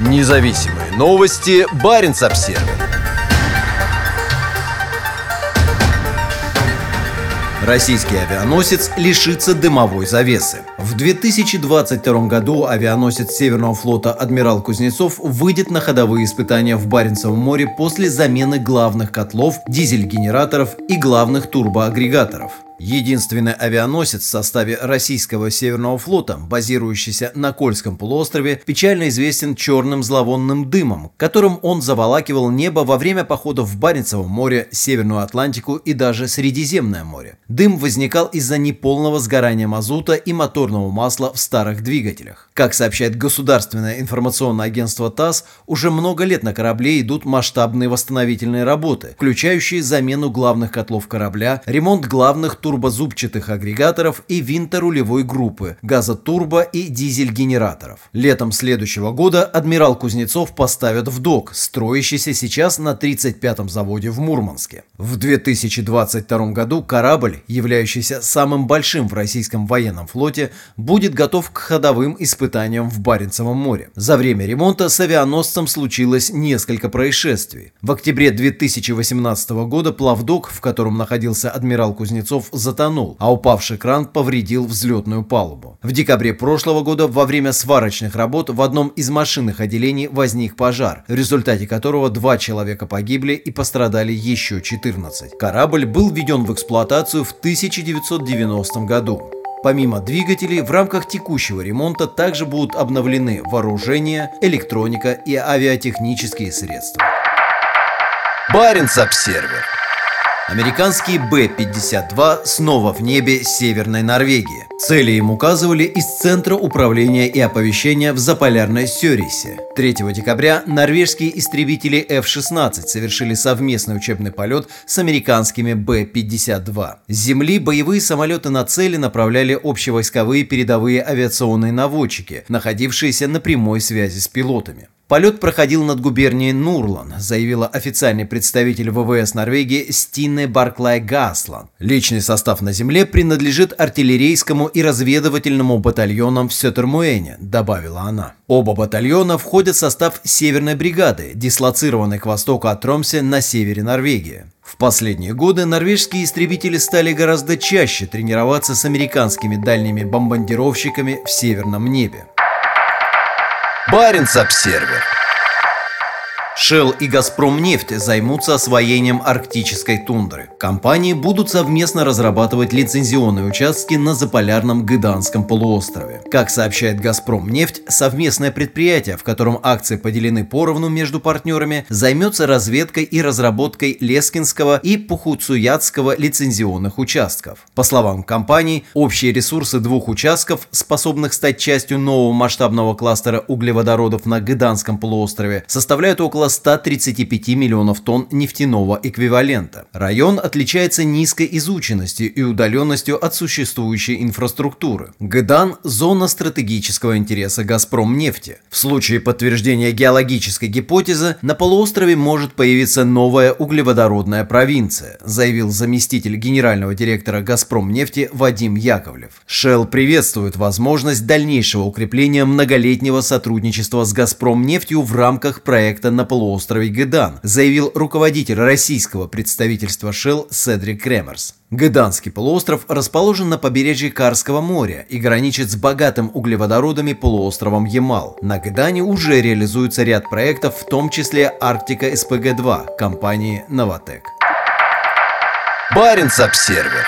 Независимые новости. Барин обсерва Российский авианосец лишится дымовой завесы. В 2022 году авианосец Северного флота «Адмирал Кузнецов» выйдет на ходовые испытания в Баренцевом море после замены главных котлов, дизель-генераторов и главных турбоагрегаторов. Единственный авианосец в составе российского Северного флота, базирующийся на Кольском полуострове, печально известен черным зловонным дымом, которым он заволакивал небо во время походов в Баренцевом море, Северную Атлантику и даже Средиземное море. Дым возникал из-за неполного сгорания мазута и моторного масла в старых двигателях. Как сообщает государственное информационное агентство ТАСС, уже много лет на корабле идут масштабные восстановительные работы, включающие замену главных котлов корабля, ремонт главных турбозубчатых агрегаторов и винторулевой группы, газотурбо и дизель-генераторов. Летом следующего года адмирал Кузнецов поставят в док, строящийся сейчас на 35-м заводе в Мурманске. В 2022 году корабль, являющийся самым большим в российском военном флоте, будет готов к ходовым испытаниям в Баренцевом море. За время ремонта с авианосцем случилось несколько происшествий. В октябре 2018 года плавдок, в котором находился адмирал Кузнецов, затонул, а упавший кран повредил взлетную палубу. В декабре прошлого года во время сварочных работ в одном из машинных отделений возник пожар, в результате которого два человека погибли и пострадали еще 14. Корабль был введен в эксплуатацию в 1990 году. Помимо двигателей, в рамках текущего ремонта также будут обновлены вооружение, электроника и авиатехнические средства. Баренц-Обсервер Американский Б-52 снова в небе Северной Норвегии. Цели им указывали из Центра управления и оповещения в Заполярной Сёрисе. 3 декабря норвежские истребители F-16 совершили совместный учебный полет с американскими Б-52. С земли боевые самолеты на цели направляли общевойсковые передовые авиационные наводчики, находившиеся на прямой связи с пилотами. Полет проходил над губернией Нурлан, заявила официальный представитель ВВС Норвегии Стине Барклай Гаслан. Личный состав на земле принадлежит артиллерийскому и разведывательному батальонам в Сётермуэне, добавила она. Оба батальона входят в состав Северной бригады, дислоцированной к востоку от Тромсе на севере Норвегии. В последние годы норвежские истребители стали гораздо чаще тренироваться с американскими дальними бомбардировщиками в северном небе. Баренц-Обсервер. Shell и Газпром нефть займутся освоением арктической тундры. Компании будут совместно разрабатывать лицензионные участки на заполярном Гыданском полуострове. Как сообщает Газпром нефть, совместное предприятие, в котором акции поделены поровну между партнерами, займется разведкой и разработкой Лескинского и Пухуцуятского лицензионных участков. По словам компаний, общие ресурсы двух участков, способных стать частью нового масштабного кластера углеводородов на Гыданском полуострове, составляют около 135 миллионов тонн нефтяного эквивалента. Район отличается низкой изученностью и удаленностью от существующей инфраструктуры. Гдан – зона стратегического интереса «Газпром» нефти. В случае подтверждения геологической гипотезы на полуострове может появиться новая углеводородная провинция, заявил заместитель генерального директора «Газпром» нефти Вадим Яковлев. Shell приветствует возможность дальнейшего укрепления многолетнего сотрудничества с «Газпром» нефтью в рамках проекта на полуострове полуострове Гедан, заявил руководитель российского представительства Shell Седрик Кремерс. Геданский полуостров расположен на побережье Карского моря и граничит с богатым углеводородами полуостровом Ямал. На Гедане уже реализуется ряд проектов, в том числе Арктика СПГ-2 компании «Новотек». Баренц-Обсервер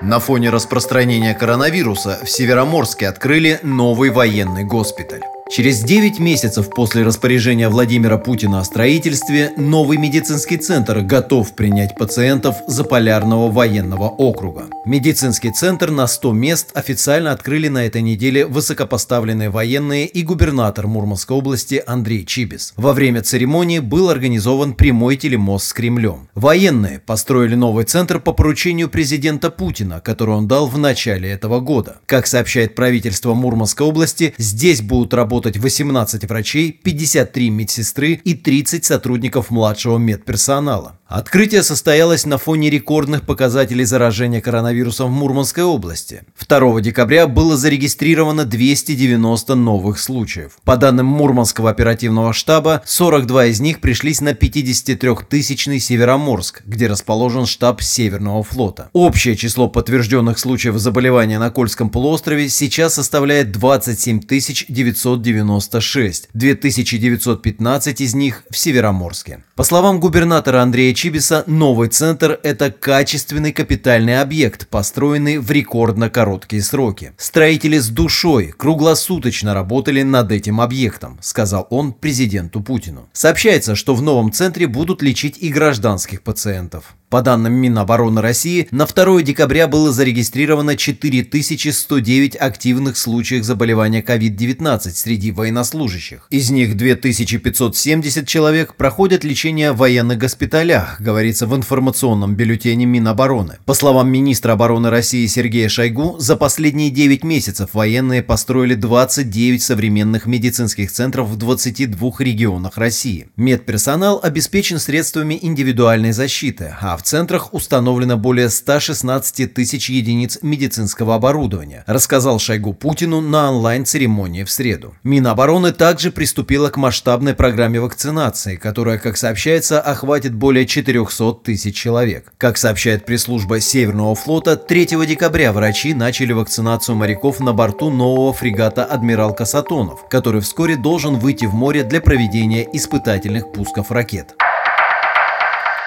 на фоне распространения коронавируса в Североморске открыли новый военный госпиталь. Через 9 месяцев после распоряжения Владимира Путина о строительстве, новый медицинский центр готов принять пациентов Заполярного военного округа. Медицинский центр на 100 мест официально открыли на этой неделе высокопоставленные военные и губернатор Мурманской области Андрей Чибис. Во время церемонии был организован прямой телемост с Кремлем. Военные построили новый центр по поручению президента Путина, который он дал в начале этого года. Как сообщает правительство Мурманской области, здесь будут работать работать 18 врачей, 53 медсестры и 30 сотрудников младшего медперсонала. Открытие состоялось на фоне рекордных показателей заражения коронавирусом в Мурманской области. 2 декабря было зарегистрировано 290 новых случаев. По данным Мурманского оперативного штаба, 42 из них пришлись на 53-тысячный Североморск, где расположен штаб Северного флота. Общее число подтвержденных случаев заболевания на Кольском полуострове сейчас составляет 27 996, 2915 из них в Североморске. По словам губернатора Андрея Чибиса, новый центр – это качественный капитальный объект, построенный в рекордно короткие сроки. Строители с душой круглосуточно работали над этим объектом, сказал он президенту Путину. Сообщается, что в новом центре будут лечить и гражданских пациентов. По данным Минобороны России, на 2 декабря было зарегистрировано 4109 активных случаев заболевания COVID-19 среди военнослужащих. Из них 2570 человек проходят лечение в военных госпиталях, говорится в информационном бюллетене Минобороны. По словам министра обороны России Сергея Шойгу, за последние 9 месяцев военные построили 29 современных медицинских центров в 22 регионах России. Медперсонал обеспечен средствами индивидуальной защиты, а в центрах установлено более 116 тысяч единиц медицинского оборудования, рассказал Шойгу Путину на онлайн-церемонии в среду. Минобороны также приступила к масштабной программе вакцинации, которая, как сообщается, охватит более 400 тысяч человек. Как сообщает пресс-служба Северного флота, 3 декабря врачи начали вакцинацию моряков на борту нового фрегата «Адмирал Касатонов», который вскоре должен выйти в море для проведения испытательных пусков ракет.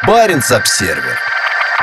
Баренц-Обсервер.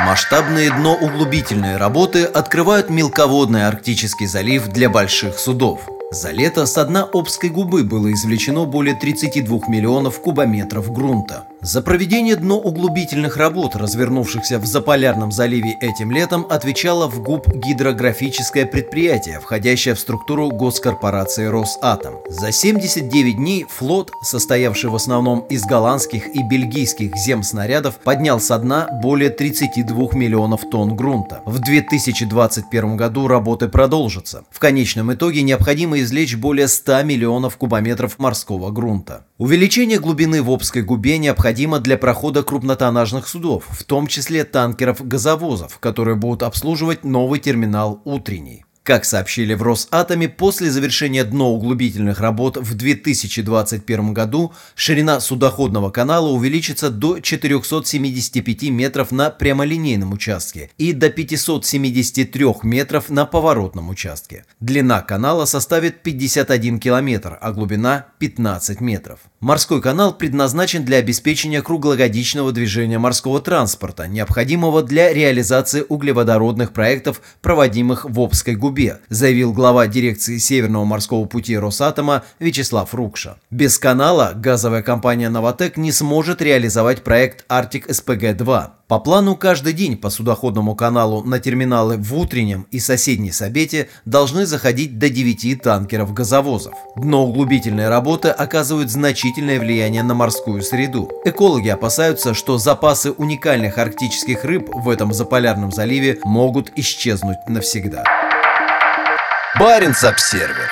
Масштабные дноуглубительные работы открывают мелководный Арктический залив для больших судов. За лето с дна Обской губы было извлечено более 32 миллионов кубометров грунта. За проведение дноуглубительных работ, развернувшихся в Заполярном заливе этим летом, отвечало в ГУП гидрографическое предприятие, входящее в структуру госкорпорации «Росатом». За 79 дней флот, состоявший в основном из голландских и бельгийских земснарядов, поднял со дна более 32 миллионов тонн грунта. В 2021 году работы продолжатся. В конечном итоге необходимо извлечь более 100 миллионов кубометров морского грунта. Увеличение глубины в Обской губе необходимо для прохода крупнотоннажных судов, в том числе танкеров-газовозов, которые будут обслуживать новый терминал «Утренний». Как сообщили в Росатоме, после завершения дноуглубительных работ в 2021 году ширина судоходного канала увеличится до 475 метров на прямолинейном участке и до 573 метров на поворотном участке. Длина канала составит 51 километр, а глубина 15 метров. Морской канал предназначен для обеспечения круглогодичного движения морского транспорта, необходимого для реализации углеводородных проектов, проводимых в Обской губе, заявил глава дирекции Северного морского пути Росатома Вячеслав Рукша. Без канала газовая компания «Новотек» не сможет реализовать проект «Арктик СПГ-2». По плану каждый день по судоходному каналу на терминалы в Утреннем и соседней Сабете должны заходить до 9 танкеров-газовозов. Дноуглубительные работы оказывают значительное влияние на морскую среду. Экологи опасаются, что запасы уникальных арктических рыб в этом заполярном заливе могут исчезнуть навсегда. Баренц-Обсервер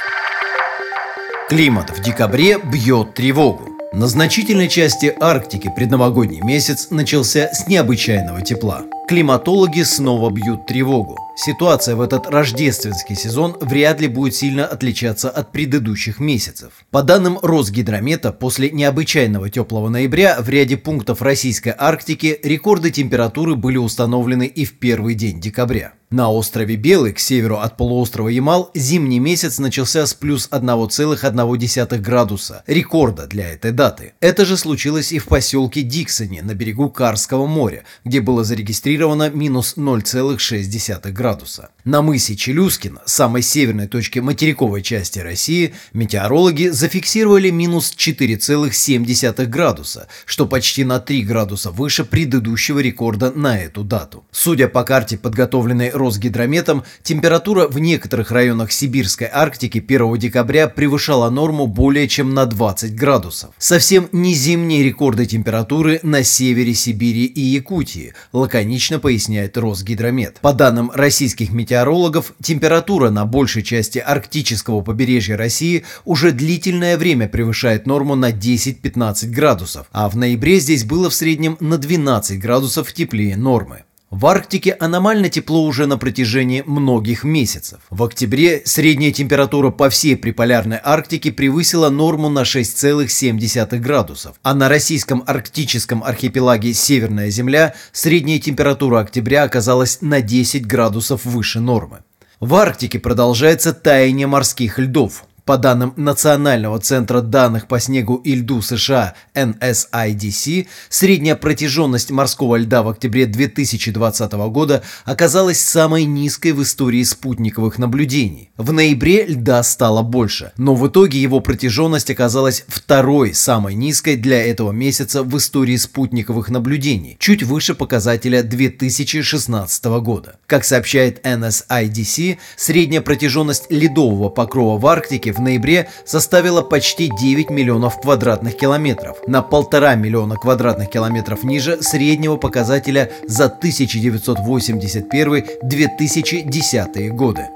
Климат в декабре бьет тревогу. На значительной части Арктики предновогодний месяц начался с необычайного тепла. Климатологи снова бьют тревогу. Ситуация в этот рождественский сезон вряд ли будет сильно отличаться от предыдущих месяцев. По данным Росгидромета, после необычайного теплого ноября в ряде пунктов российской Арктики рекорды температуры были установлены и в первый день декабря. На острове Белый, к северу от полуострова Ямал, зимний месяц начался с плюс 1,1 градуса, рекорда для этой даты. Это же случилось и в поселке Диксоне на берегу Карского моря, где было зарегистрировано минус 0,6 градуса. На мысе Челюскин, самой северной точке материковой части России, метеорологи зафиксировали минус 4,7 градуса, что почти на 3 градуса выше предыдущего рекорда на эту дату. Судя по карте, подготовленной Росгидрометом, температура в некоторых районах Сибирской Арктики 1 декабря превышала норму более чем на 20 градусов. Совсем не зимние рекорды температуры на севере Сибири и Якутии, лаконично поясняет Росгидромет. По данным российских метеорологов, температура на большей части арктического побережья России уже длительное время превышает норму на 10-15 градусов, а в ноябре здесь было в среднем на 12 градусов теплее нормы. В Арктике аномально тепло уже на протяжении многих месяцев. В октябре средняя температура по всей приполярной Арктике превысила норму на 6,7 градусов, а на российском арктическом архипелаге Северная Земля средняя температура октября оказалась на 10 градусов выше нормы. В Арктике продолжается таяние морских льдов. По данным Национального центра данных по снегу и льду США NSIDC, средняя протяженность морского льда в октябре 2020 года оказалась самой низкой в истории спутниковых наблюдений. В ноябре льда стало больше, но в итоге его протяженность оказалась второй самой низкой для этого месяца в истории спутниковых наблюдений, чуть выше показателя 2016 года. Как сообщает NSIDC, средняя протяженность ледового покрова в Арктике в ноябре составила почти 9 миллионов квадратных километров, на полтора миллиона квадратных километров ниже среднего показателя за 1981-2010 годы.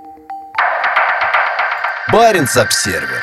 Баренц-Обсервер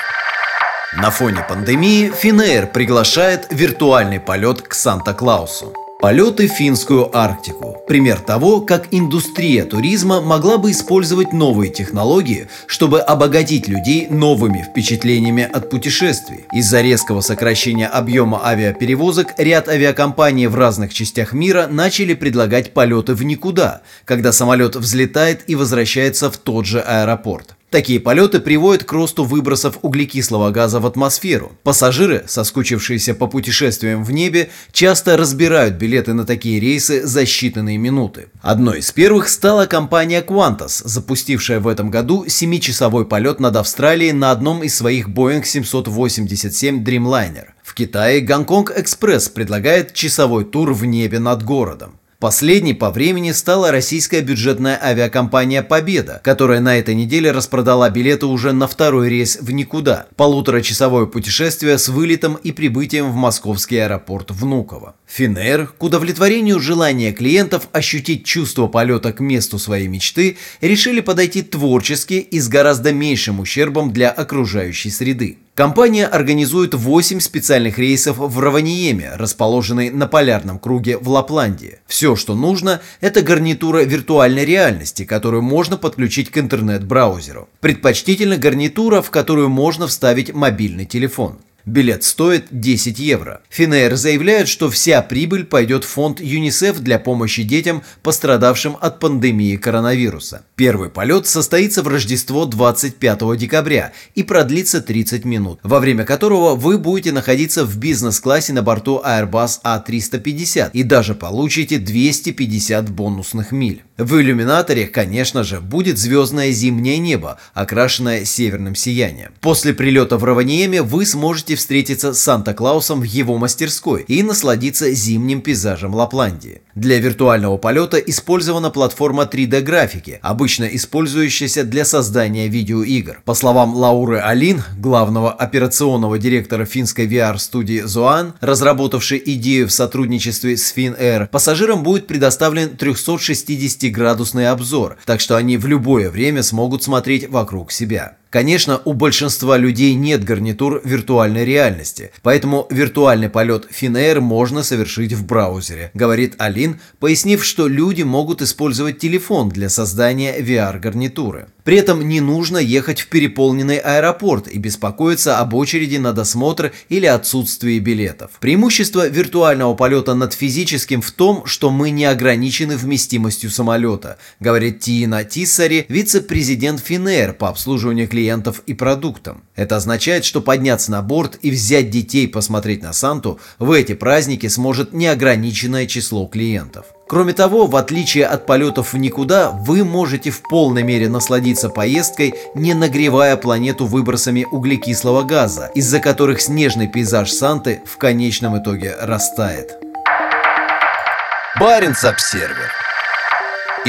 на фоне пандемии Финэйр приглашает виртуальный полет к Санта-Клаусу. Полеты в финскую Арктику. Пример того, как индустрия туризма могла бы использовать новые технологии, чтобы обогатить людей новыми впечатлениями от путешествий. Из-за резкого сокращения объема авиаперевозок ряд авиакомпаний в разных частях мира начали предлагать полеты в никуда, когда самолет взлетает и возвращается в тот же аэропорт. Такие полеты приводят к росту выбросов углекислого газа в атмосферу. Пассажиры, соскучившиеся по путешествиям в небе, часто разбирают билеты на такие рейсы за считанные минуты. Одной из первых стала компания Qantas, запустившая в этом году 7-часовой полет над Австралией на одном из своих Boeing 787 Dreamliner. В Китае Гонконг Экспресс предлагает часовой тур в небе над городом. Последней по времени стала российская бюджетная авиакомпания «Победа», которая на этой неделе распродала билеты уже на второй рейс в никуда. Полуторачасовое путешествие с вылетом и прибытием в московский аэропорт Внуково. Финер, к удовлетворению желания клиентов ощутить чувство полета к месту своей мечты, решили подойти творчески и с гораздо меньшим ущербом для окружающей среды. Компания организует 8 специальных рейсов в Раваниеме, расположенной на полярном круге в Лапландии. Все, что нужно, это гарнитура виртуальной реальности, которую можно подключить к интернет-браузеру. Предпочтительно гарнитура, в которую можно вставить мобильный телефон. Билет стоит 10 евро. Финейр заявляют, что вся прибыль пойдет в фонд ЮНИСЕФ для помощи детям, пострадавшим от пандемии коронавируса. Первый полет состоится в Рождество 25 декабря и продлится 30 минут, во время которого вы будете находиться в бизнес-классе на борту Airbus A350 и даже получите 250 бонусных миль. В иллюминаторе, конечно же, будет звездное зимнее небо, окрашенное северным сиянием. После прилета в Раваниеме вы сможете встретиться с Санта-Клаусом в его мастерской и насладиться зимним пейзажем Лапландии. Для виртуального полета использована платформа 3D-графики, обычно использующаяся для создания видеоигр. По словам Лауры Алин, главного операционного директора финской VR-студии Zoan, разработавшей идею в сотрудничестве с Finnair, пассажирам будет предоставлен 360-градусный обзор, так что они в любое время смогут смотреть вокруг себя. Конечно, у большинства людей нет гарнитур виртуальной реальности, поэтому виртуальный полет Finnair можно совершить в браузере, говорит Алин, пояснив, что люди могут использовать телефон для создания VR-гарнитуры. При этом не нужно ехать в переполненный аэропорт и беспокоиться об очереди на досмотр или отсутствии билетов. Преимущество виртуального полета над физическим в том, что мы не ограничены вместимостью самолета, говорит Тина Тиссари, вице-президент Finnair по обслуживанию клиентов и продуктам. Это означает, что подняться на борт и взять детей посмотреть на Санту в эти праздники сможет неограниченное число клиентов. Кроме того, в отличие от полетов в никуда, вы можете в полной мере насладиться поездкой, не нагревая планету выбросами углекислого газа, из-за которых снежный пейзаж Санты в конечном итоге растает. Баренц-Обсервер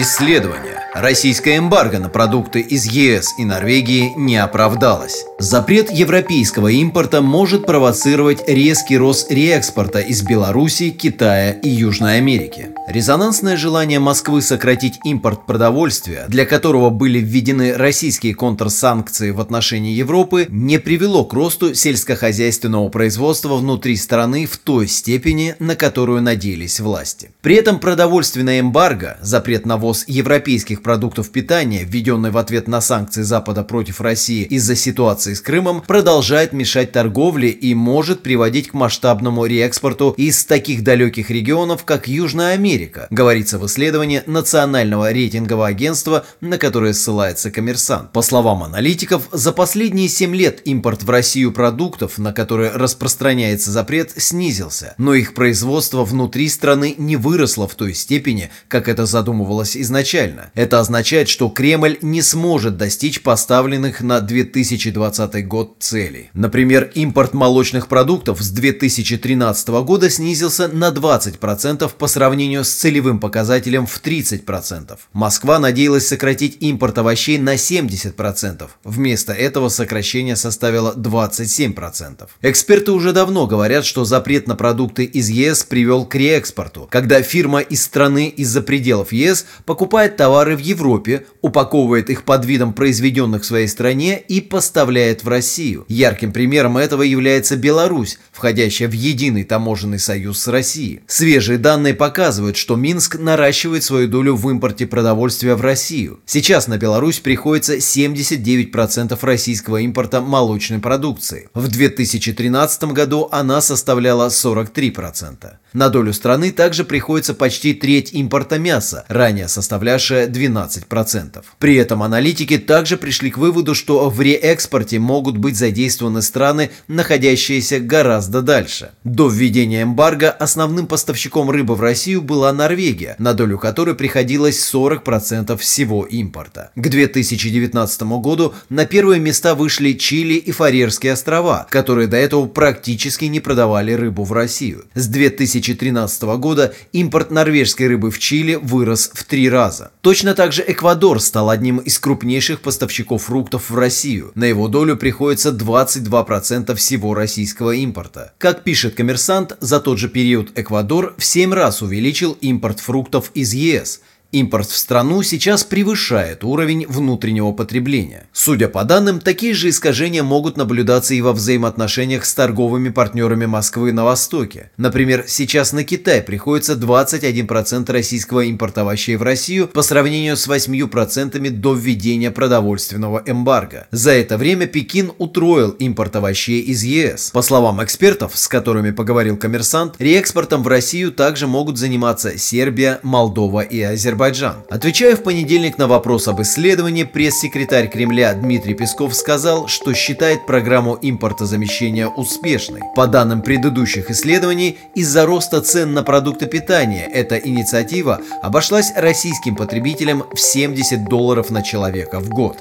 Исследование. Российская эмбарго на продукты из ЕС и Норвегии не оправдалось. Запрет европейского импорта может провоцировать резкий рост реэкспорта из Беларуси, Китая и Южной Америки. Резонансное желание Москвы сократить импорт продовольствия, для которого были введены российские контрсанкции в отношении Европы, не привело к росту сельскохозяйственного производства внутри страны в той степени, на которую надеялись власти. При этом продовольственная эмбарго, запрет на ввоз европейских продуктов питания, введенный в ответ на санкции Запада против России из-за ситуации с Крымом, продолжает мешать торговле и может приводить к масштабному реэкспорту из таких далеких регионов, как Южная Америка, говорится в исследовании Национального рейтингового агентства, на которое ссылается коммерсант. По словам аналитиков, за последние 7 лет импорт в Россию продуктов, на которые распространяется запрет, снизился, но их производство внутри страны не выросло в той степени, как это задумывалось изначально. Это означает, что Кремль не сможет достичь поставленных на 2020 год целей. Например, импорт молочных продуктов с 2013 года снизился на 20% по сравнению с целевым показателем в 30%. Москва надеялась сократить импорт овощей на 70%. Вместо этого сокращение составило 27%. Эксперты уже давно говорят, что запрет на продукты из ЕС привел к реэкспорту, когда фирма из страны из-за пределов ЕС покупает товары в Европе, упаковывает их под видом произведенных в своей стране и поставляет в Россию. Ярким примером этого является Беларусь, входящая в единый таможенный союз с Россией. Свежие данные показывают, что Минск наращивает свою долю в импорте продовольствия в Россию. Сейчас на Беларусь приходится 79% российского импорта молочной продукции. В 2013 году она составляла 43%. На долю страны также приходится почти треть импорта мяса, ранее составлявшая 12%. При этом аналитики также пришли к выводу, что в реэкспорте могут быть задействованы страны, находящиеся гораздо дальше. До введения эмбарго основным поставщиком рыбы в Россию была Норвегия, на долю которой приходилось 40% всего импорта. К 2019 году на первые места вышли Чили и Фарерские острова, которые до этого практически не продавали рыбу в Россию. С 2013 года импорт норвежской рыбы в Чили вырос в три раза. Точно так же Эквадор стал одним из крупнейших поставщиков фруктов в Россию. На его долю приходится 22% всего российского импорта. Как пишет коммерсант, за тот же период Эквадор в 7 раз увеличил импорт фруктов из ЕС – Импорт в страну сейчас превышает уровень внутреннего потребления. Судя по данным, такие же искажения могут наблюдаться и во взаимоотношениях с торговыми партнерами Москвы на Востоке. Например, сейчас на Китай приходится 21% российского импорта овощей в Россию по сравнению с 8% до введения продовольственного эмбарго. За это время Пекин утроил импорт овощей из ЕС. По словам экспертов, с которыми поговорил коммерсант, реэкспортом в Россию также могут заниматься Сербия, Молдова и Азербайджан. Азербайджан. Отвечая в понедельник на вопрос об исследовании, пресс-секретарь Кремля Дмитрий Песков сказал, что считает программу импортозамещения успешной. По данным предыдущих исследований, из-за роста цен на продукты питания эта инициатива обошлась российским потребителям в 70 долларов на человека в год.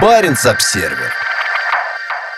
Баренц-обсервер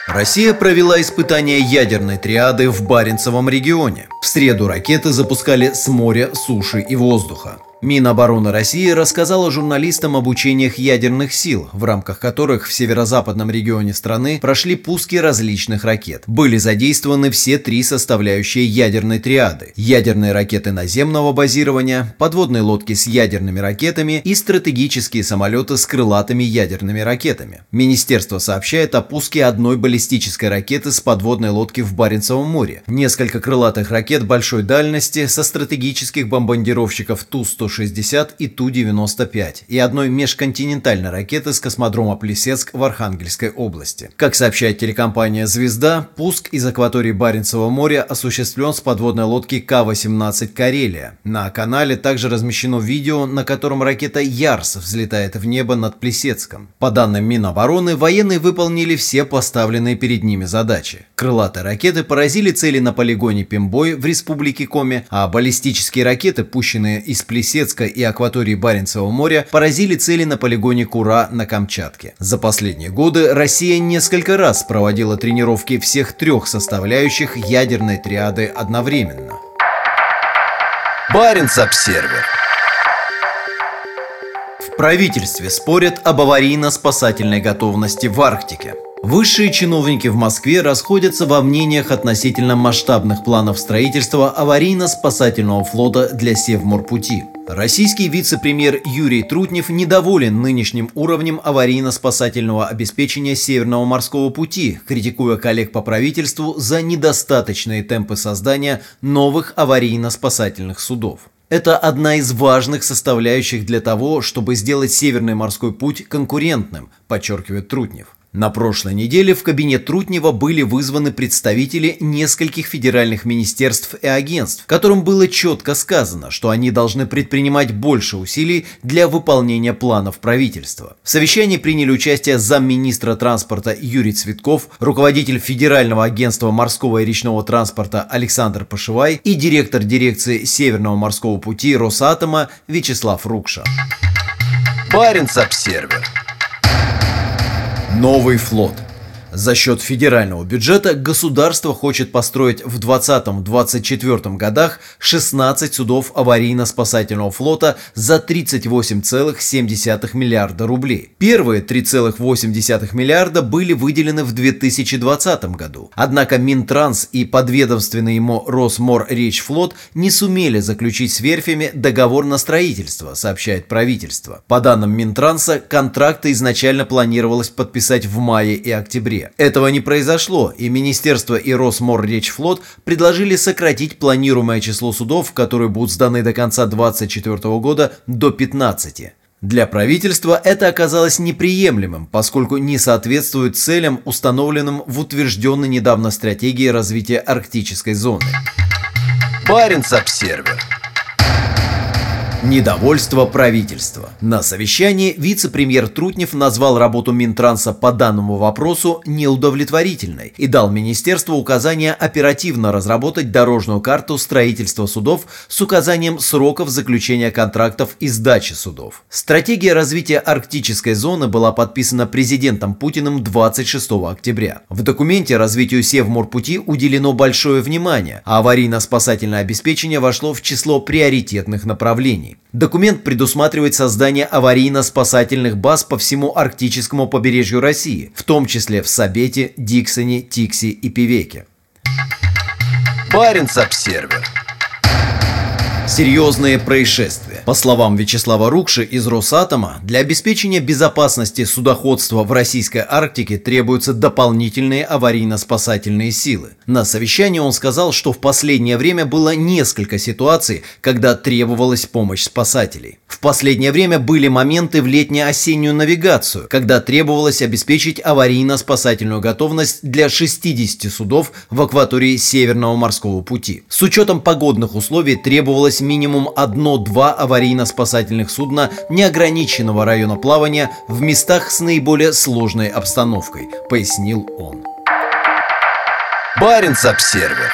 Россия провела испытания ядерной триады в Баренцевом регионе. В среду ракеты запускали с моря, суши и воздуха. Минобороны России рассказала журналистам об учениях ядерных сил, в рамках которых в северо-западном регионе страны прошли пуски различных ракет. Были задействованы все три составляющие ядерной триады – ядерные ракеты наземного базирования, подводные лодки с ядерными ракетами и стратегические самолеты с крылатыми ядерными ракетами. Министерство сообщает о пуске одной баллистической ракеты с подводной лодки в Баренцевом море, несколько крылатых ракет большой дальности со стратегических бомбардировщиков Ту-160 Ту-60 и Ту-95 и одной межконтинентальной ракеты с космодрома Плесецк в Архангельской области. Как сообщает телекомпания «Звезда», пуск из акватории Баренцева моря осуществлен с подводной лодки К-18 «Карелия». На канале также размещено видео, на котором ракета «Ярс» взлетает в небо над Плесецком. По данным Минобороны, военные выполнили все поставленные перед ними задачи. Крылатые ракеты поразили цели на полигоне Пембой в республике Коми, а баллистические ракеты, пущенные из Плесецка, Плесецка и акватории Баренцева моря поразили цели на полигоне Кура на Камчатке. За последние годы Россия несколько раз проводила тренировки всех трех составляющих ядерной триады одновременно. Баренц-обсервер В правительстве спорят об аварийно-спасательной готовности в Арктике. Высшие чиновники в Москве расходятся во мнениях относительно масштабных планов строительства аварийно-спасательного флота для Севморпути. Российский вице-премьер Юрий Трутнев недоволен нынешним уровнем аварийно-спасательного обеспечения Северного морского пути, критикуя коллег по правительству за недостаточные темпы создания новых аварийно-спасательных судов. Это одна из важных составляющих для того, чтобы сделать Северный морской путь конкурентным, подчеркивает Трутнев. На прошлой неделе в кабинет Трутнева были вызваны представители нескольких федеральных министерств и агентств, которым было четко сказано, что они должны предпринимать больше усилий для выполнения планов правительства. В совещании приняли участие замминистра транспорта Юрий Цветков, руководитель Федерального агентства морского и речного транспорта Александр Пашевай и директор дирекции Северного морского пути Росатома Вячеслав Рукша. Баренц-Обсервер Новый флот. За счет федерального бюджета государство хочет построить в 2020-2024 годах 16 судов аварийно-спасательного флота за 38,7 миллиарда рублей. Первые 3,8 миллиарда были выделены в 2020 году. Однако Минтранс и подведомственный ему Росморречфлот не сумели заключить с верфями договор на строительство, сообщает правительство. По данным Минтранса, контракты изначально планировалось подписать в мае и октябре. Этого не произошло, и Министерство и Росморречфлот предложили сократить планируемое число судов, которые будут сданы до конца 2024 года, до 15. Для правительства это оказалось неприемлемым, поскольку не соответствует целям, установленным в утвержденной недавно стратегии развития арктической зоны. Баренц-Обсервер Недовольство правительства. На совещании вице-премьер Трутнев назвал работу Минтранса по данному вопросу неудовлетворительной и дал министерству указание оперативно разработать дорожную карту строительства судов с указанием сроков заключения контрактов и сдачи судов. Стратегия развития арктической зоны была подписана президентом Путиным 26 октября. В документе развитию Севморпути уделено большое внимание, а аварийно-спасательное обеспечение вошло в число приоритетных направлений. Документ предусматривает создание аварийно-спасательных баз по всему арктическому побережью России, в том числе в Сабете, Диксоне, Тикси и Пивеке. Баренц-Обсервер Серьезные происшествия. По словам Вячеслава Рукши из Росатома, для обеспечения безопасности судоходства в российской Арктике требуются дополнительные аварийно-спасательные силы. На совещании он сказал, что в последнее время было несколько ситуаций, когда требовалась помощь спасателей. В последнее время были моменты в летне-осеннюю навигацию, когда требовалось обеспечить аварийно-спасательную готовность для 60 судов в акватории Северного морского пути. С учетом погодных условий требовалось минимум одно-два аварийно-спасательных судна неограниченного района плавания в местах с наиболее сложной обстановкой, пояснил он. Баренц-Обсервер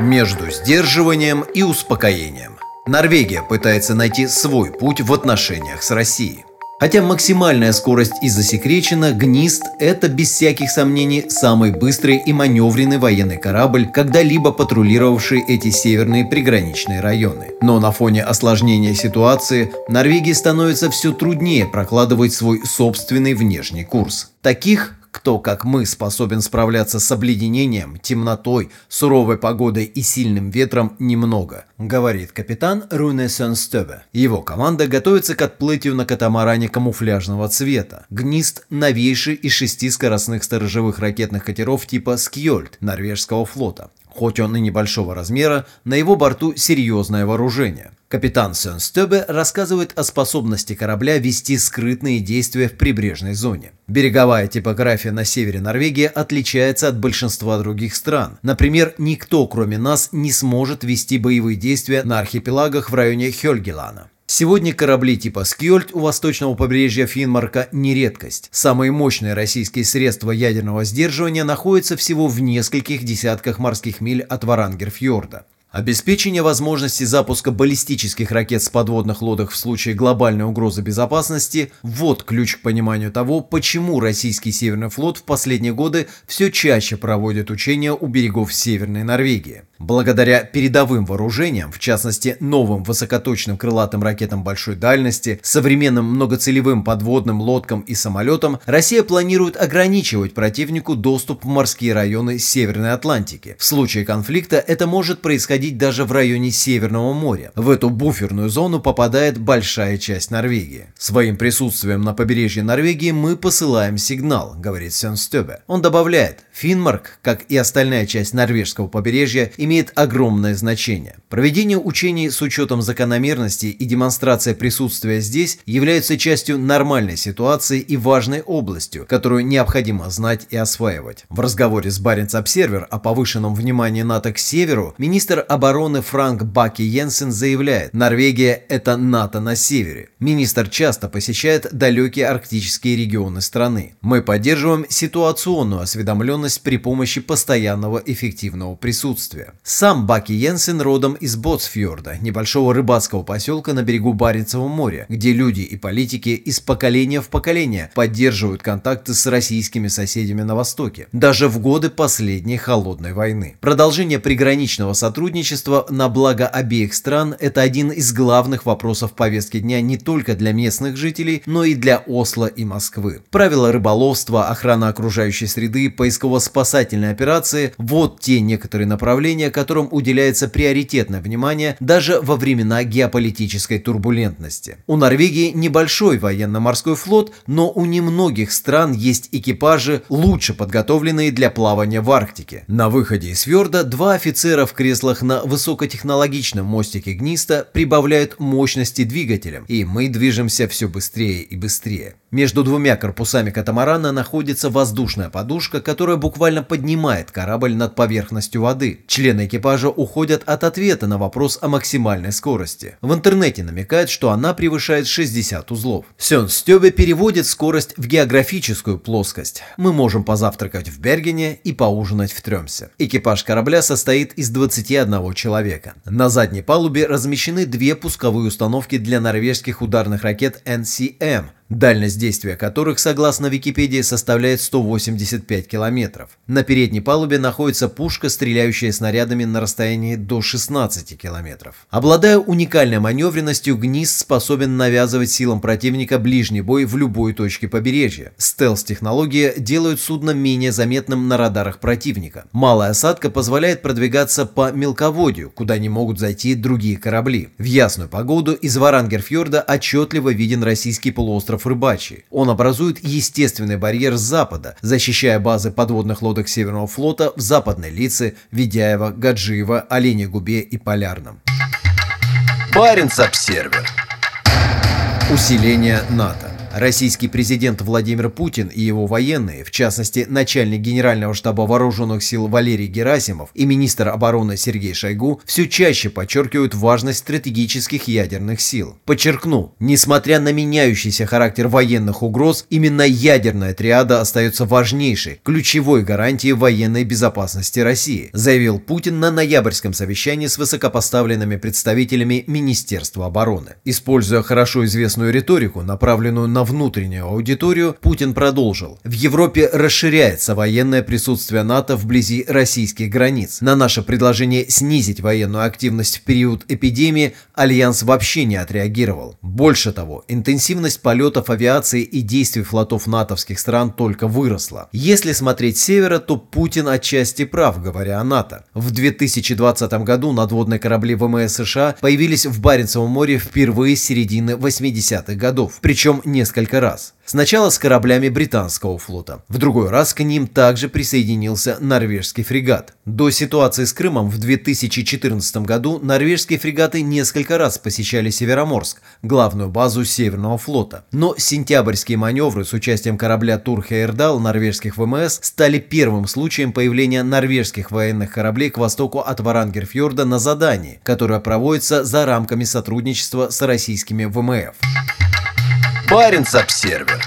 Между сдерживанием и успокоением Норвегия пытается найти свой путь в отношениях с Россией. Хотя максимальная скорость и засекречена, «Гнист» — это без всяких сомнений самый быстрый и маневренный военный корабль, когда-либо патрулировавший эти северные приграничные районы. Но на фоне осложнения ситуации Норвегии становится все труднее прокладывать свой собственный внешний курс. Таких кто, как мы, способен справляться с обледенением, темнотой, суровой погодой и сильным ветром, немного, говорит капитан Руне Сенстебе. Его команда готовится к отплытию на катамаране камуфляжного цвета. Гнист – новейший из шести скоростных сторожевых ракетных катеров типа «Скьольд» норвежского флота. Хоть он и небольшого размера, на его борту серьезное вооружение. Капитан Сенстебе рассказывает о способности корабля вести скрытные действия в прибрежной зоне. Береговая типография на севере Норвегии отличается от большинства других стран. Например, никто, кроме нас, не сможет вести боевые действия на архипелагах в районе Хельгелана. Сегодня корабли типа «Скьольд» у восточного побережья Финмарка не редкость. Самые мощные российские средства ядерного сдерживания находятся всего в нескольких десятках морских миль от Варангерфьорда. Обеспечение возможности запуска баллистических ракет с подводных лодок в случае глобальной угрозы безопасности – вот ключ к пониманию того, почему российский Северный флот в последние годы все чаще проводит учения у берегов Северной Норвегии. Благодаря передовым вооружениям, в частности новым высокоточным крылатым ракетам большой дальности, современным многоцелевым подводным лодкам и самолетам, Россия планирует ограничивать противнику доступ в морские районы Северной Атлантики. В случае конфликта это может происходить даже в районе Северного моря. В эту буферную зону попадает большая часть Норвегии. Своим присутствием на побережье Норвегии мы посылаем сигнал, говорит Сенстёбе. Он добавляет, Финмарк, как и остальная часть норвежского побережья, имеет огромное значение. Проведение учений с учетом закономерностей и демонстрация присутствия здесь являются частью нормальной ситуации и важной областью, которую необходимо знать и осваивать. В разговоре с Баренц Обсервер о повышенном внимании НАТО к северу министр обороны Франк Баки Йенсен заявляет, Норвегия – это НАТО на севере. Министр часто посещает далекие арктические регионы страны. Мы поддерживаем ситуационную осведомленность при помощи постоянного эффективного присутствия. Сам Баки Йенсен родом из Боцфьорда, небольшого рыбацкого поселка на берегу Баренцева моря, где люди и политики из поколения в поколение поддерживают контакты с российскими соседями на Востоке, даже в годы последней холодной войны. Продолжение приграничного сотрудничества на благо обеих стран – это один из главных вопросов повестки дня не только для местных жителей, но и для Осло и Москвы. Правила рыболовства, охрана окружающей среды, поисково-спасательные операции – вот те некоторые направления, которым уделяется приоритетное внимание даже во времена геополитической турбулентности. У Норвегии небольшой военно-морской флот, но у немногих стран есть экипажи, лучше подготовленные для плавания в Арктике. На выходе из фьорда два офицера в креслах на высокотехнологичном мостике Гниста прибавляют мощности двигателям, и мы движемся все быстрее и быстрее. Между двумя корпусами катамарана находится воздушная подушка, которая буквально поднимает корабль над поверхностью воды. Члены экипажа уходят от ответа на вопрос о максимальной скорости. В интернете намекает, что она превышает 60 узлов. Сён Стёбе переводит скорость в географическую плоскость. Мы можем позавтракать в Бергене и поужинать в Трёмсе. Экипаж корабля состоит из 21 человека. На задней палубе размещены две пусковые установки для норвежских ударных ракет NCM, дальность действия которых, согласно Википедии, составляет 185 километров. На передней палубе находится пушка, стреляющая снарядами на расстоянии до 16 километров. Обладая уникальной маневренностью, ГНИС способен навязывать силам противника ближний бой в любой точке побережья. Стелс-технология делает судно менее заметным на радарах противника. Малая осадка позволяет продвигаться по мелководью, куда не могут зайти другие корабли. В ясную погоду из Варангерфьорда отчетливо виден российский полуостров остров Рыбачий. Он образует естественный барьер с запада, защищая базы подводных лодок Северного флота в Западной Лице, Ведяево, Гаджиево, Олене Губе и Полярном. Баренц-Обсервер Усиление НАТО Российский президент Владимир Путин и его военные, в частности, начальник Генерального штаба вооруженных сил Валерий Герасимов и министр обороны Сергей Шойгу, все чаще подчеркивают важность стратегических ядерных сил. Подчеркну, несмотря на меняющийся характер военных угроз, именно ядерная триада остается важнейшей, ключевой гарантией военной безопасности России, заявил Путин на ноябрьском совещании с высокопоставленными представителями Министерства обороны. Используя хорошо известную риторику, направленную на внутреннюю аудиторию, Путин продолжил. В Европе расширяется военное присутствие НАТО вблизи российских границ. На наше предложение снизить военную активность в период эпидемии Альянс вообще не отреагировал. Больше того, интенсивность полетов авиации и действий флотов натовских стран только выросла. Если смотреть с севера, то Путин отчасти прав, говоря о НАТО. В 2020 году надводные корабли ВМС США появились в Баренцевом море впервые с середины 80-х годов, причем несколько несколько раз. Сначала с кораблями британского флота. В другой раз к ним также присоединился норвежский фрегат. До ситуации с Крымом в 2014 году норвежские фрегаты несколько раз посещали Североморск, главную базу Северного флота. Но сентябрьские маневры с участием корабля Турхейрдал норвежских ВМС стали первым случаем появления норвежских военных кораблей к востоку от Варангерфьорда на задании, которое проводится за рамками сотрудничества с российскими ВМФ. Баренц-Обсервер.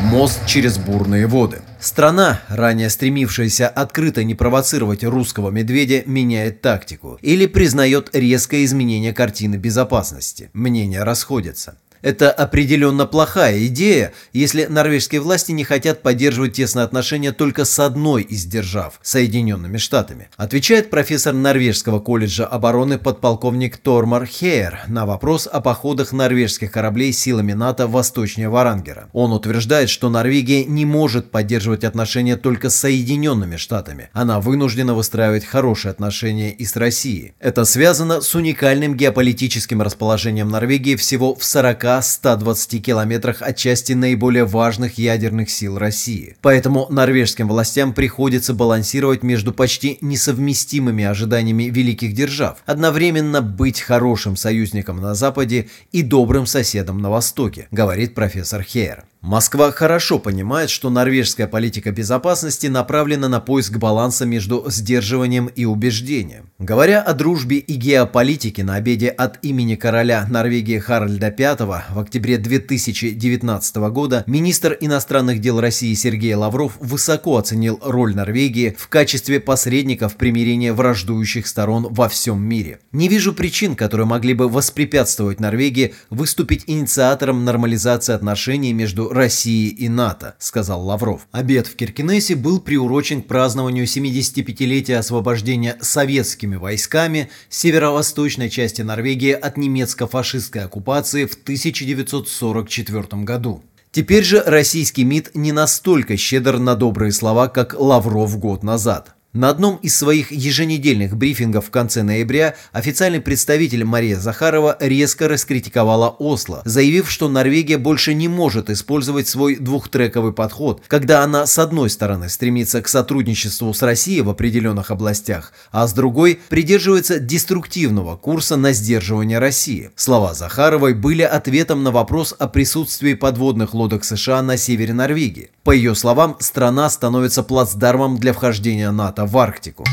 Мост через бурные воды. Страна, ранее стремившаяся открыто не провоцировать русского медведя, меняет тактику или признает резкое изменение картины безопасности. Мнения расходятся. Это определенно плохая идея, если норвежские власти не хотят поддерживать тесные отношения только с одной из держав – Соединенными Штатами. Отвечает профессор Норвежского колледжа обороны подполковник Тормар Хейер на вопрос о походах норвежских кораблей силами НАТО восточнее Варангера. Он утверждает, что Норвегия не может поддерживать отношения только с Соединенными Штатами. Она вынуждена выстраивать хорошие отношения и с Россией. Это связано с уникальным геополитическим расположением Норвегии всего в 40 120 километрах от части наиболее важных ядерных сил России. Поэтому норвежским властям приходится балансировать между почти несовместимыми ожиданиями великих держав, одновременно быть хорошим союзником на Западе и добрым соседом на Востоке, говорит профессор Хейер. Москва хорошо понимает, что норвежская политика безопасности направлена на поиск баланса между сдерживанием и убеждением. Говоря о дружбе и геополитике на обеде от имени короля Норвегии Харальда V в октябре 2019 года, министр иностранных дел России Сергей Лавров высоко оценил роль Норвегии в качестве посредника в примирении враждующих сторон во всем мире. Не вижу причин, которые могли бы воспрепятствовать Норвегии выступить инициатором нормализации отношений между России и НАТО, сказал Лавров. Обед в Киркинессе был приурочен к празднованию 75-летия освобождения советскими войсками северо-восточной части Норвегии от немецко-фашистской оккупации в 1944 году. Теперь же российский МИД не настолько щедр на добрые слова, как Лавров год назад. На одном из своих еженедельных брифингов в конце ноября официальный представитель Мария Захарова резко раскритиковала Осло, заявив, что Норвегия больше не может использовать свой двухтрековый подход, когда она с одной стороны стремится к сотрудничеству с Россией в определенных областях, а с другой придерживается деструктивного курса на сдерживание России. Слова Захаровой были ответом на вопрос о присутствии подводных лодок США на севере Норвегии. По ее словам, страна становится плацдармом для вхождения НАТО в Арктику.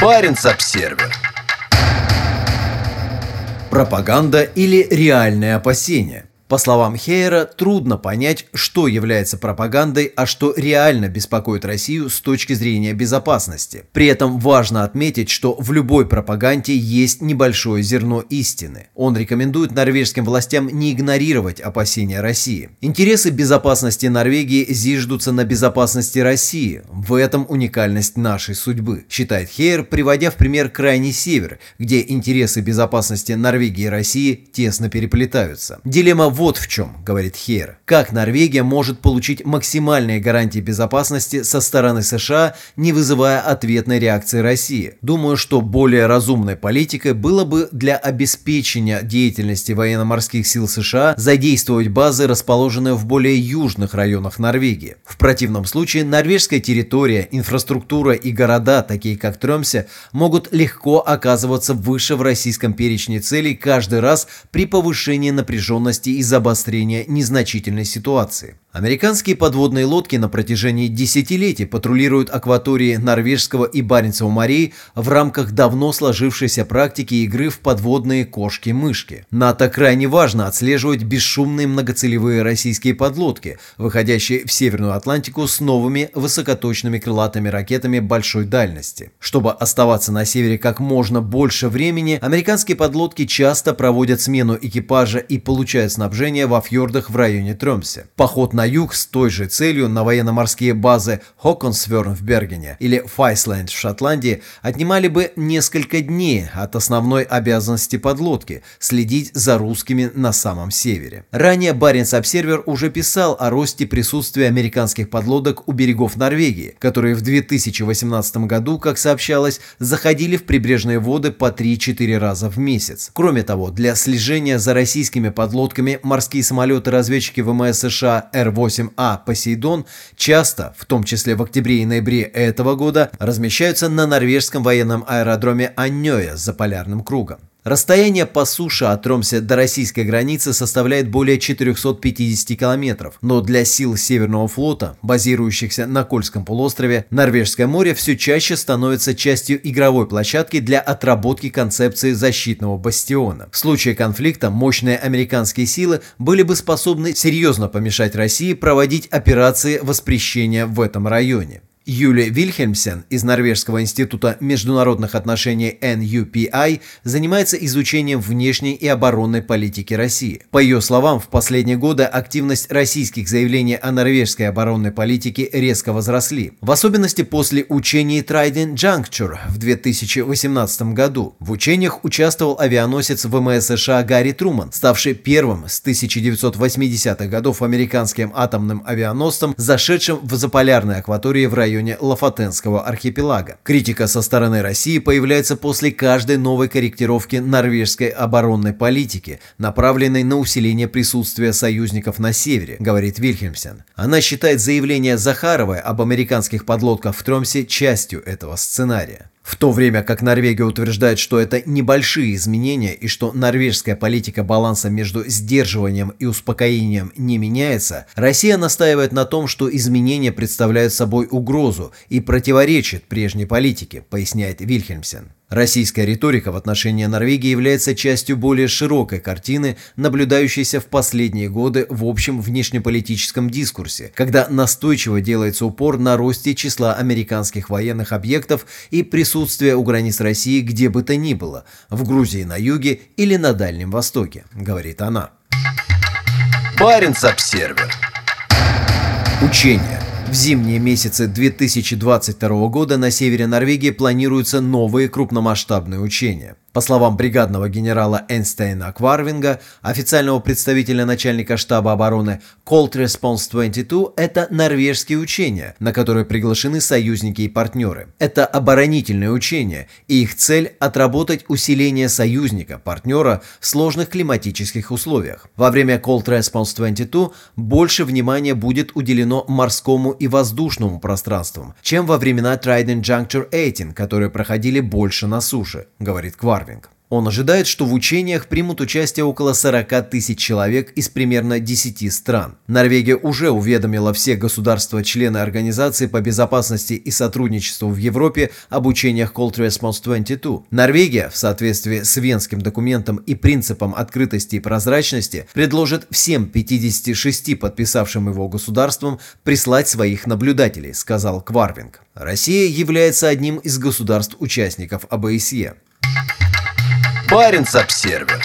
Баренц-обсервер. Пропаганда или реальные опасения – по словам Хейера, трудно понять, что является пропагандой, а что реально беспокоит Россию с точки зрения безопасности. При этом важно отметить, что в любой пропаганде есть небольшое зерно истины. Он рекомендует норвежским властям не игнорировать опасения России. Интересы безопасности Норвегии зиждутся на безопасности России. В этом уникальность нашей судьбы, считает Хейер, приводя в пример крайний север, где интересы безопасности Норвегии и России тесно переплетаются. Дилемма в вот в чем, говорит Хейер. Как Норвегия может получить максимальные гарантии безопасности со стороны США, не вызывая ответной реакции России? Думаю, что более разумной политикой было бы для обеспечения деятельности военно-морских сил США задействовать базы, расположенные в более южных районах Норвегии. В противном случае норвежская территория, инфраструктура и города, такие как Тремсе, могут легко оказываться выше в российском перечне целей каждый раз при повышении напряженности из из обострения незначительной ситуации. Американские подводные лодки на протяжении десятилетий патрулируют акватории Норвежского и Баренцева морей в рамках давно сложившейся практики игры в подводные кошки-мышки. НАТО крайне важно отслеживать бесшумные многоцелевые российские подлодки, выходящие в Северную Атлантику с новыми высокоточными крылатыми ракетами большой дальности. Чтобы оставаться на севере как можно больше времени, американские подлодки часто проводят смену экипажа и получают снабжение во фьордах в районе Тромсе. Поход на юг с той же целью на военно-морские базы Хоконсверн в Бергене или Файсленд в Шотландии отнимали бы несколько дней от основной обязанности подлодки – следить за русскими на самом севере. Ранее Баренц-Обсервер уже писал о росте присутствия американских подлодок у берегов Норвегии, которые в 2018 году, как сообщалось, заходили в прибрежные воды по 3-4 раза в месяц. Кроме того, для слежения за российскими подлодками морские самолеты-разведчики ВМС США Р 8А «Посейдон» часто, в том числе в октябре и ноябре этого года, размещаются на норвежском военном аэродроме Аннёя за полярным кругом. Расстояние по суше от Ромсе до российской границы составляет более 450 километров, но для сил Северного флота, базирующихся на Кольском полуострове, Норвежское море все чаще становится частью игровой площадки для отработки концепции защитного бастиона. В случае конфликта мощные американские силы были бы способны серьезно помешать России проводить операции воспрещения в этом районе. Юлия Вильхельмсен из Норвежского института международных отношений NUPI занимается изучением внешней и оборонной политики России. По ее словам, в последние годы активность российских заявлений о норвежской оборонной политике резко возросли, в особенности после учений Trident Juncture в 2018 году. В учениях участвовал авианосец ВМС США Гарри Труман, ставший первым с 1980-х годов американским атомным авианосцем, зашедшим в заполярной акватории в районе районе Лафатенского архипелага. Критика со стороны России появляется после каждой новой корректировки норвежской оборонной политики, направленной на усиление присутствия союзников на севере, говорит Вильхельмсен. Она считает заявление Захаровой об американских подлодках в Тромсе частью этого сценария. В то время как Норвегия утверждает, что это небольшие изменения и что норвежская политика баланса между сдерживанием и успокоением не меняется, Россия настаивает на том, что изменения представляют собой угрозу и противоречат прежней политике, поясняет Вильхельмсен. Российская риторика в отношении Норвегии является частью более широкой картины, наблюдающейся в последние годы в общем внешнеполитическом дискурсе, когда настойчиво делается упор на росте числа американских военных объектов и присутствия у границ России где бы то ни было, в Грузии на юге или на Дальнем Востоке, говорит она. Баренц-обсервер Учение в зимние месяцы 2022 года на севере Норвегии планируются новые крупномасштабные учения. По словам бригадного генерала Эйнстейна Кварвинга, официального представителя начальника штаба обороны Cold Response 22, это норвежские учения, на которые приглашены союзники и партнеры. Это оборонительные учения, и их цель – отработать усиление союзника, партнера в сложных климатических условиях. Во время Cold Response 22 больше внимания будет уделено морскому и воздушному пространствам, чем во времена Trident Juncture 18, которые проходили больше на суше, говорит Кварвинг. Марвинг. Он ожидает, что в учениях примут участие около 40 тысяч человек из примерно 10 стран. Норвегия уже уведомила все государства-члены Организации по безопасности и сотрудничеству в Европе об учениях Cold Response 22. Норвегия, в соответствии с Венским документом и принципом открытости и прозрачности, предложит всем 56 подписавшим его государствам прислать своих наблюдателей, сказал Кварвинг. Россия является одним из государств-участников АБСЕ. Баренц-обсервер.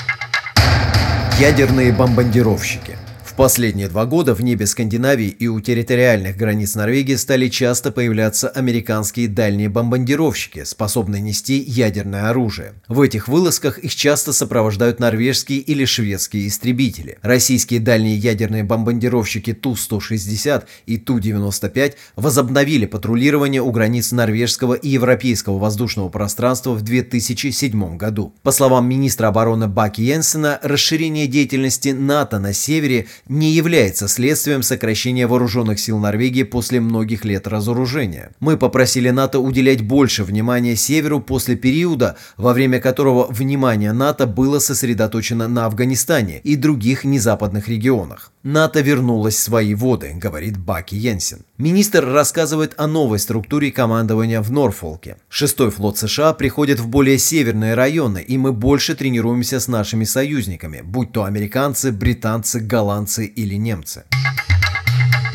Ядерные бомбардировщики – последние два года в небе Скандинавии и у территориальных границ Норвегии стали часто появляться американские дальние бомбардировщики, способные нести ядерное оружие. В этих вылазках их часто сопровождают норвежские или шведские истребители. Российские дальние ядерные бомбардировщики Ту-160 и Ту-95 возобновили патрулирование у границ норвежского и европейского воздушного пространства в 2007 году. По словам министра обороны Баки Йенсена, расширение деятельности НАТО на севере не является следствием сокращения вооруженных сил Норвегии после многих лет разоружения. Мы попросили НАТО уделять больше внимания Северу после периода, во время которого внимание НАТО было сосредоточено на Афганистане и других незападных регионах. НАТО вернулось в свои воды, говорит Баки Йенсен. Министр рассказывает о новой структуре командования в Норфолке. Шестой флот США приходит в более северные районы, и мы больше тренируемся с нашими союзниками, будь то американцы, британцы, голландцы или немцы.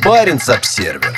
Баренц-обсервер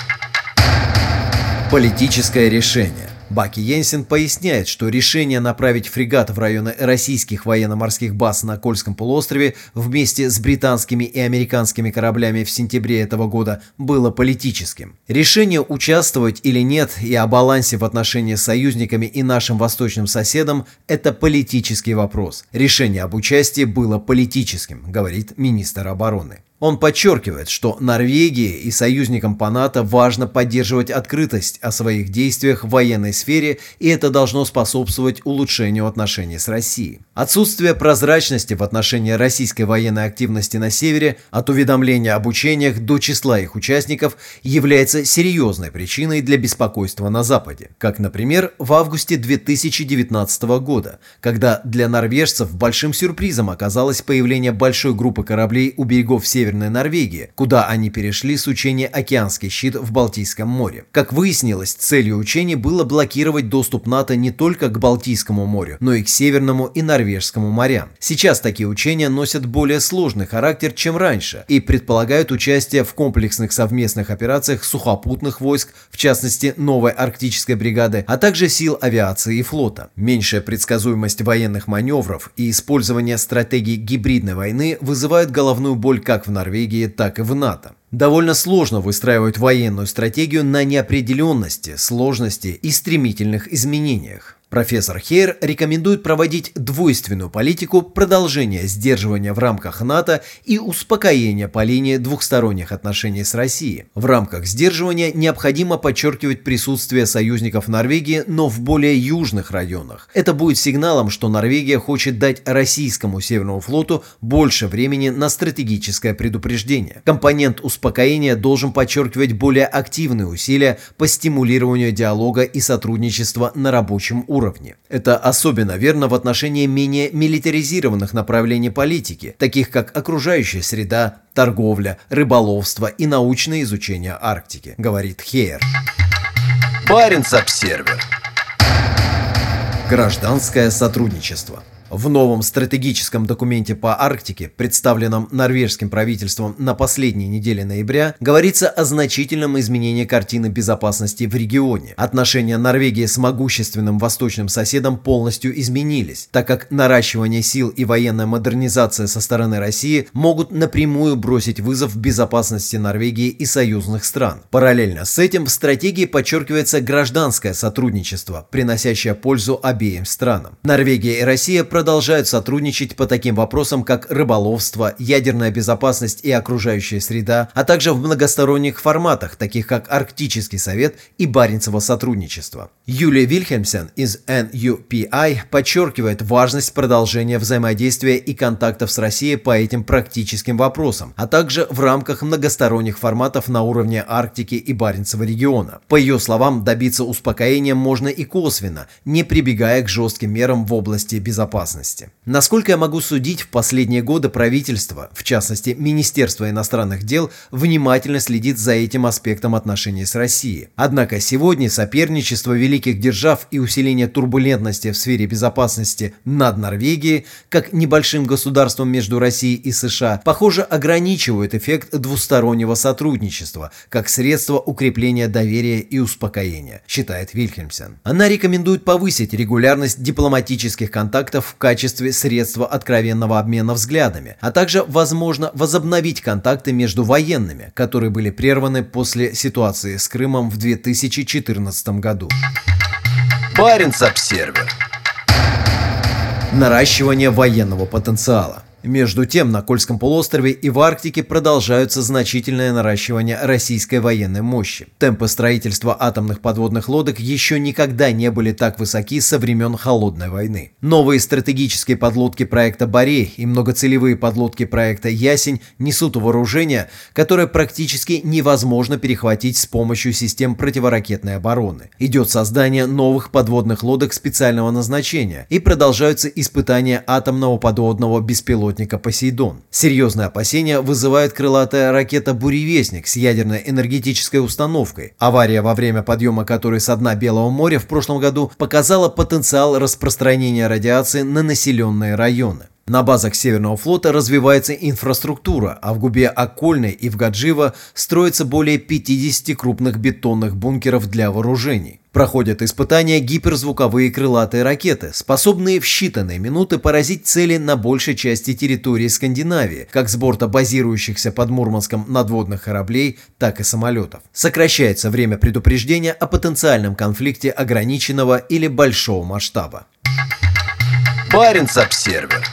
Политическое решение Баки Йенсен поясняет, что решение направить фрегат в районы российских военно-морских баз на Кольском полуострове вместе с британскими и американскими кораблями в сентябре этого года было политическим. Решение участвовать или нет и о балансе в отношении с союзниками и нашим восточным соседом – это политический вопрос. Решение об участии было политическим, говорит министр обороны. Он подчеркивает, что Норвегии и союзникам по НАТО важно поддерживать открытость о своих действиях в военной сфере, и это должно способствовать улучшению отношений с Россией. Отсутствие прозрачности в отношении российской военной активности на севере от уведомления об учениях до числа их участников является серьезной причиной для беспокойства на Западе. Как, например, в августе 2019 года, когда для норвежцев большим сюрпризом оказалось появление большой группы кораблей у берегов Северной Норвегии, куда они перешли с учения «Океанский щит» в Балтийском море. Как выяснилось, целью учений было блокировать доступ НАТО не только к Балтийскому морю, но и к Северному и Норвежскому Норвежскому морям. Сейчас такие учения носят более сложный характер, чем раньше, и предполагают участие в комплексных совместных операциях сухопутных войск, в частности новой арктической бригады, а также сил авиации и флота. Меньшая предсказуемость военных маневров и использование стратегий гибридной войны вызывают головную боль как в Норвегии, так и в НАТО. Довольно сложно выстраивать военную стратегию на неопределенности, сложности и стремительных изменениях. Профессор Хейер рекомендует проводить двойственную политику продолжения сдерживания в рамках НАТО и успокоения по линии двухсторонних отношений с Россией. В рамках сдерживания необходимо подчеркивать присутствие союзников Норвегии, но в более южных районах. Это будет сигналом, что Норвегия хочет дать российскому Северному флоту больше времени на стратегическое предупреждение. Компонент успокоения должен подчеркивать более активные усилия по стимулированию диалога и сотрудничества на рабочем уровне уровне. Это особенно верно в отношении менее милитаризированных направлений политики, таких как окружающая среда, торговля, рыболовство и научное изучение Арктики, говорит Хейер. Баренц-обсервер Гражданское сотрудничество – в новом стратегическом документе по Арктике, представленном норвежским правительством на последней неделе ноября, говорится о значительном изменении картины безопасности в регионе. Отношения Норвегии с могущественным восточным соседом полностью изменились, так как наращивание сил и военная модернизация со стороны России могут напрямую бросить вызов безопасности Норвегии и союзных стран. Параллельно с этим в стратегии подчеркивается гражданское сотрудничество, приносящее пользу обеим странам. Норвегия и Россия продолжают продолжают сотрудничать по таким вопросам, как рыболовство, ядерная безопасность и окружающая среда, а также в многосторонних форматах, таких как Арктический совет и Баренцево сотрудничество. Юлия Вильхельмсен из NUPI подчеркивает важность продолжения взаимодействия и контактов с Россией по этим практическим вопросам, а также в рамках многосторонних форматов на уровне Арктики и Баренцева региона. По ее словам, добиться успокоения можно и косвенно, не прибегая к жестким мерам в области безопасности безопасности. Насколько я могу судить, в последние годы правительство, в частности Министерство иностранных дел, внимательно следит за этим аспектом отношений с Россией. Однако сегодня соперничество великих держав и усиление турбулентности в сфере безопасности над Норвегией, как небольшим государством между Россией и США, похоже ограничивают эффект двустороннего сотрудничества, как средство укрепления доверия и успокоения, считает Вильхельмсен. Она рекомендует повысить регулярность дипломатических контактов качестве средства откровенного обмена взглядами, а также, возможно, возобновить контакты между военными, которые были прерваны после ситуации с Крымом в 2014 году. Баренц-обсервер Наращивание военного потенциала между тем, на Кольском полуострове и в Арктике продолжаются значительное наращивание российской военной мощи. Темпы строительства атомных подводных лодок еще никогда не были так высоки со времен Холодной войны. Новые стратегические подлодки проекта «Борей» и многоцелевые подлодки проекта «Ясень» несут вооружение, которое практически невозможно перехватить с помощью систем противоракетной обороны. Идет создание новых подводных лодок специального назначения и продолжаются испытания атомного подводного беспилотника беспилотника «Посейдон». Серьезные опасения вызывает крылатая ракета «Буревестник» с ядерной энергетической установкой, авария во время подъема которой со дна Белого моря в прошлом году показала потенциал распространения радиации на населенные районы. На базах Северного флота развивается инфраструктура, а в губе Окольной и в Гадживо строится более 50 крупных бетонных бункеров для вооружений. Проходят испытания гиперзвуковые крылатые ракеты, способные в считанные минуты поразить цели на большей части территории Скандинавии, как с борта базирующихся под Мурманском надводных кораблей, так и самолетов. Сокращается время предупреждения о потенциальном конфликте ограниченного или большого масштаба. Баренц-обсервер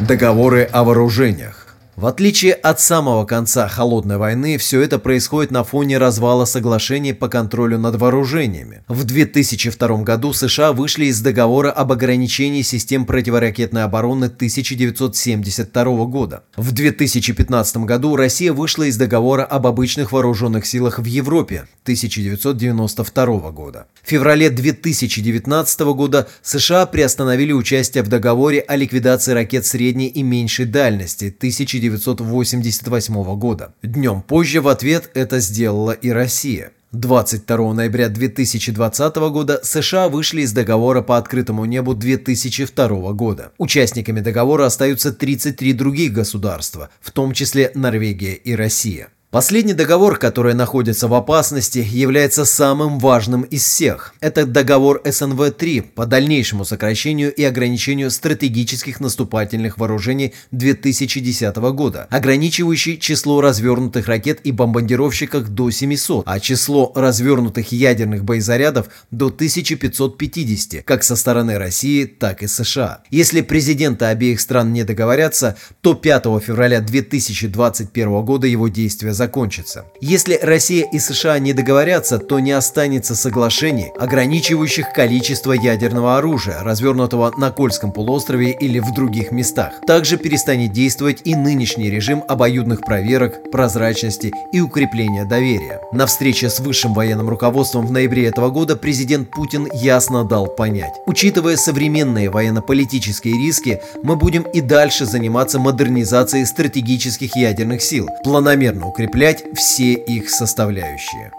Договоры о вооружениях В отличие от самого конца Холодной войны, все это происходит на фоне развала соглашений по контролю над вооружениями. В 2002 году США вышли из договора об ограничении систем противоракетной обороны 1972 года. В 2015 году Россия вышла из договора об обычных вооруженных силах в Европе 1992 года. В феврале 2019 года США приостановили участие в договоре о ликвидации ракет средней и меньшей дальности 1992 1988 года. Днем позже в ответ это сделала и Россия. 22 ноября 2020 года США вышли из договора по открытому небу 2002 года. Участниками договора остаются 33 других государства, в том числе Норвегия и Россия. Последний договор, который находится в опасности, является самым важным из всех. Это договор СНВ-3 по дальнейшему сокращению и ограничению стратегических наступательных вооружений 2010 года, ограничивающий число развернутых ракет и бомбардировщиков до 700, а число развернутых ядерных боезарядов до 1550, как со стороны России, так и США. Если президенты обеих стран не договорятся, то 5 февраля 2021 года его действия закончится. Если Россия и США не договорятся, то не останется соглашений, ограничивающих количество ядерного оружия, развернутого на Кольском полуострове или в других местах. Также перестанет действовать и нынешний режим обоюдных проверок, прозрачности и укрепления доверия. На встрече с высшим военным руководством в ноябре этого года президент Путин ясно дал понять. Учитывая современные военно-политические риски, мы будем и дальше заниматься модернизацией стратегических ядерных сил, планомерно укреплять укреплять все их составляющие.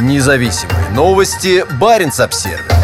Независимые новости. Барин обсервис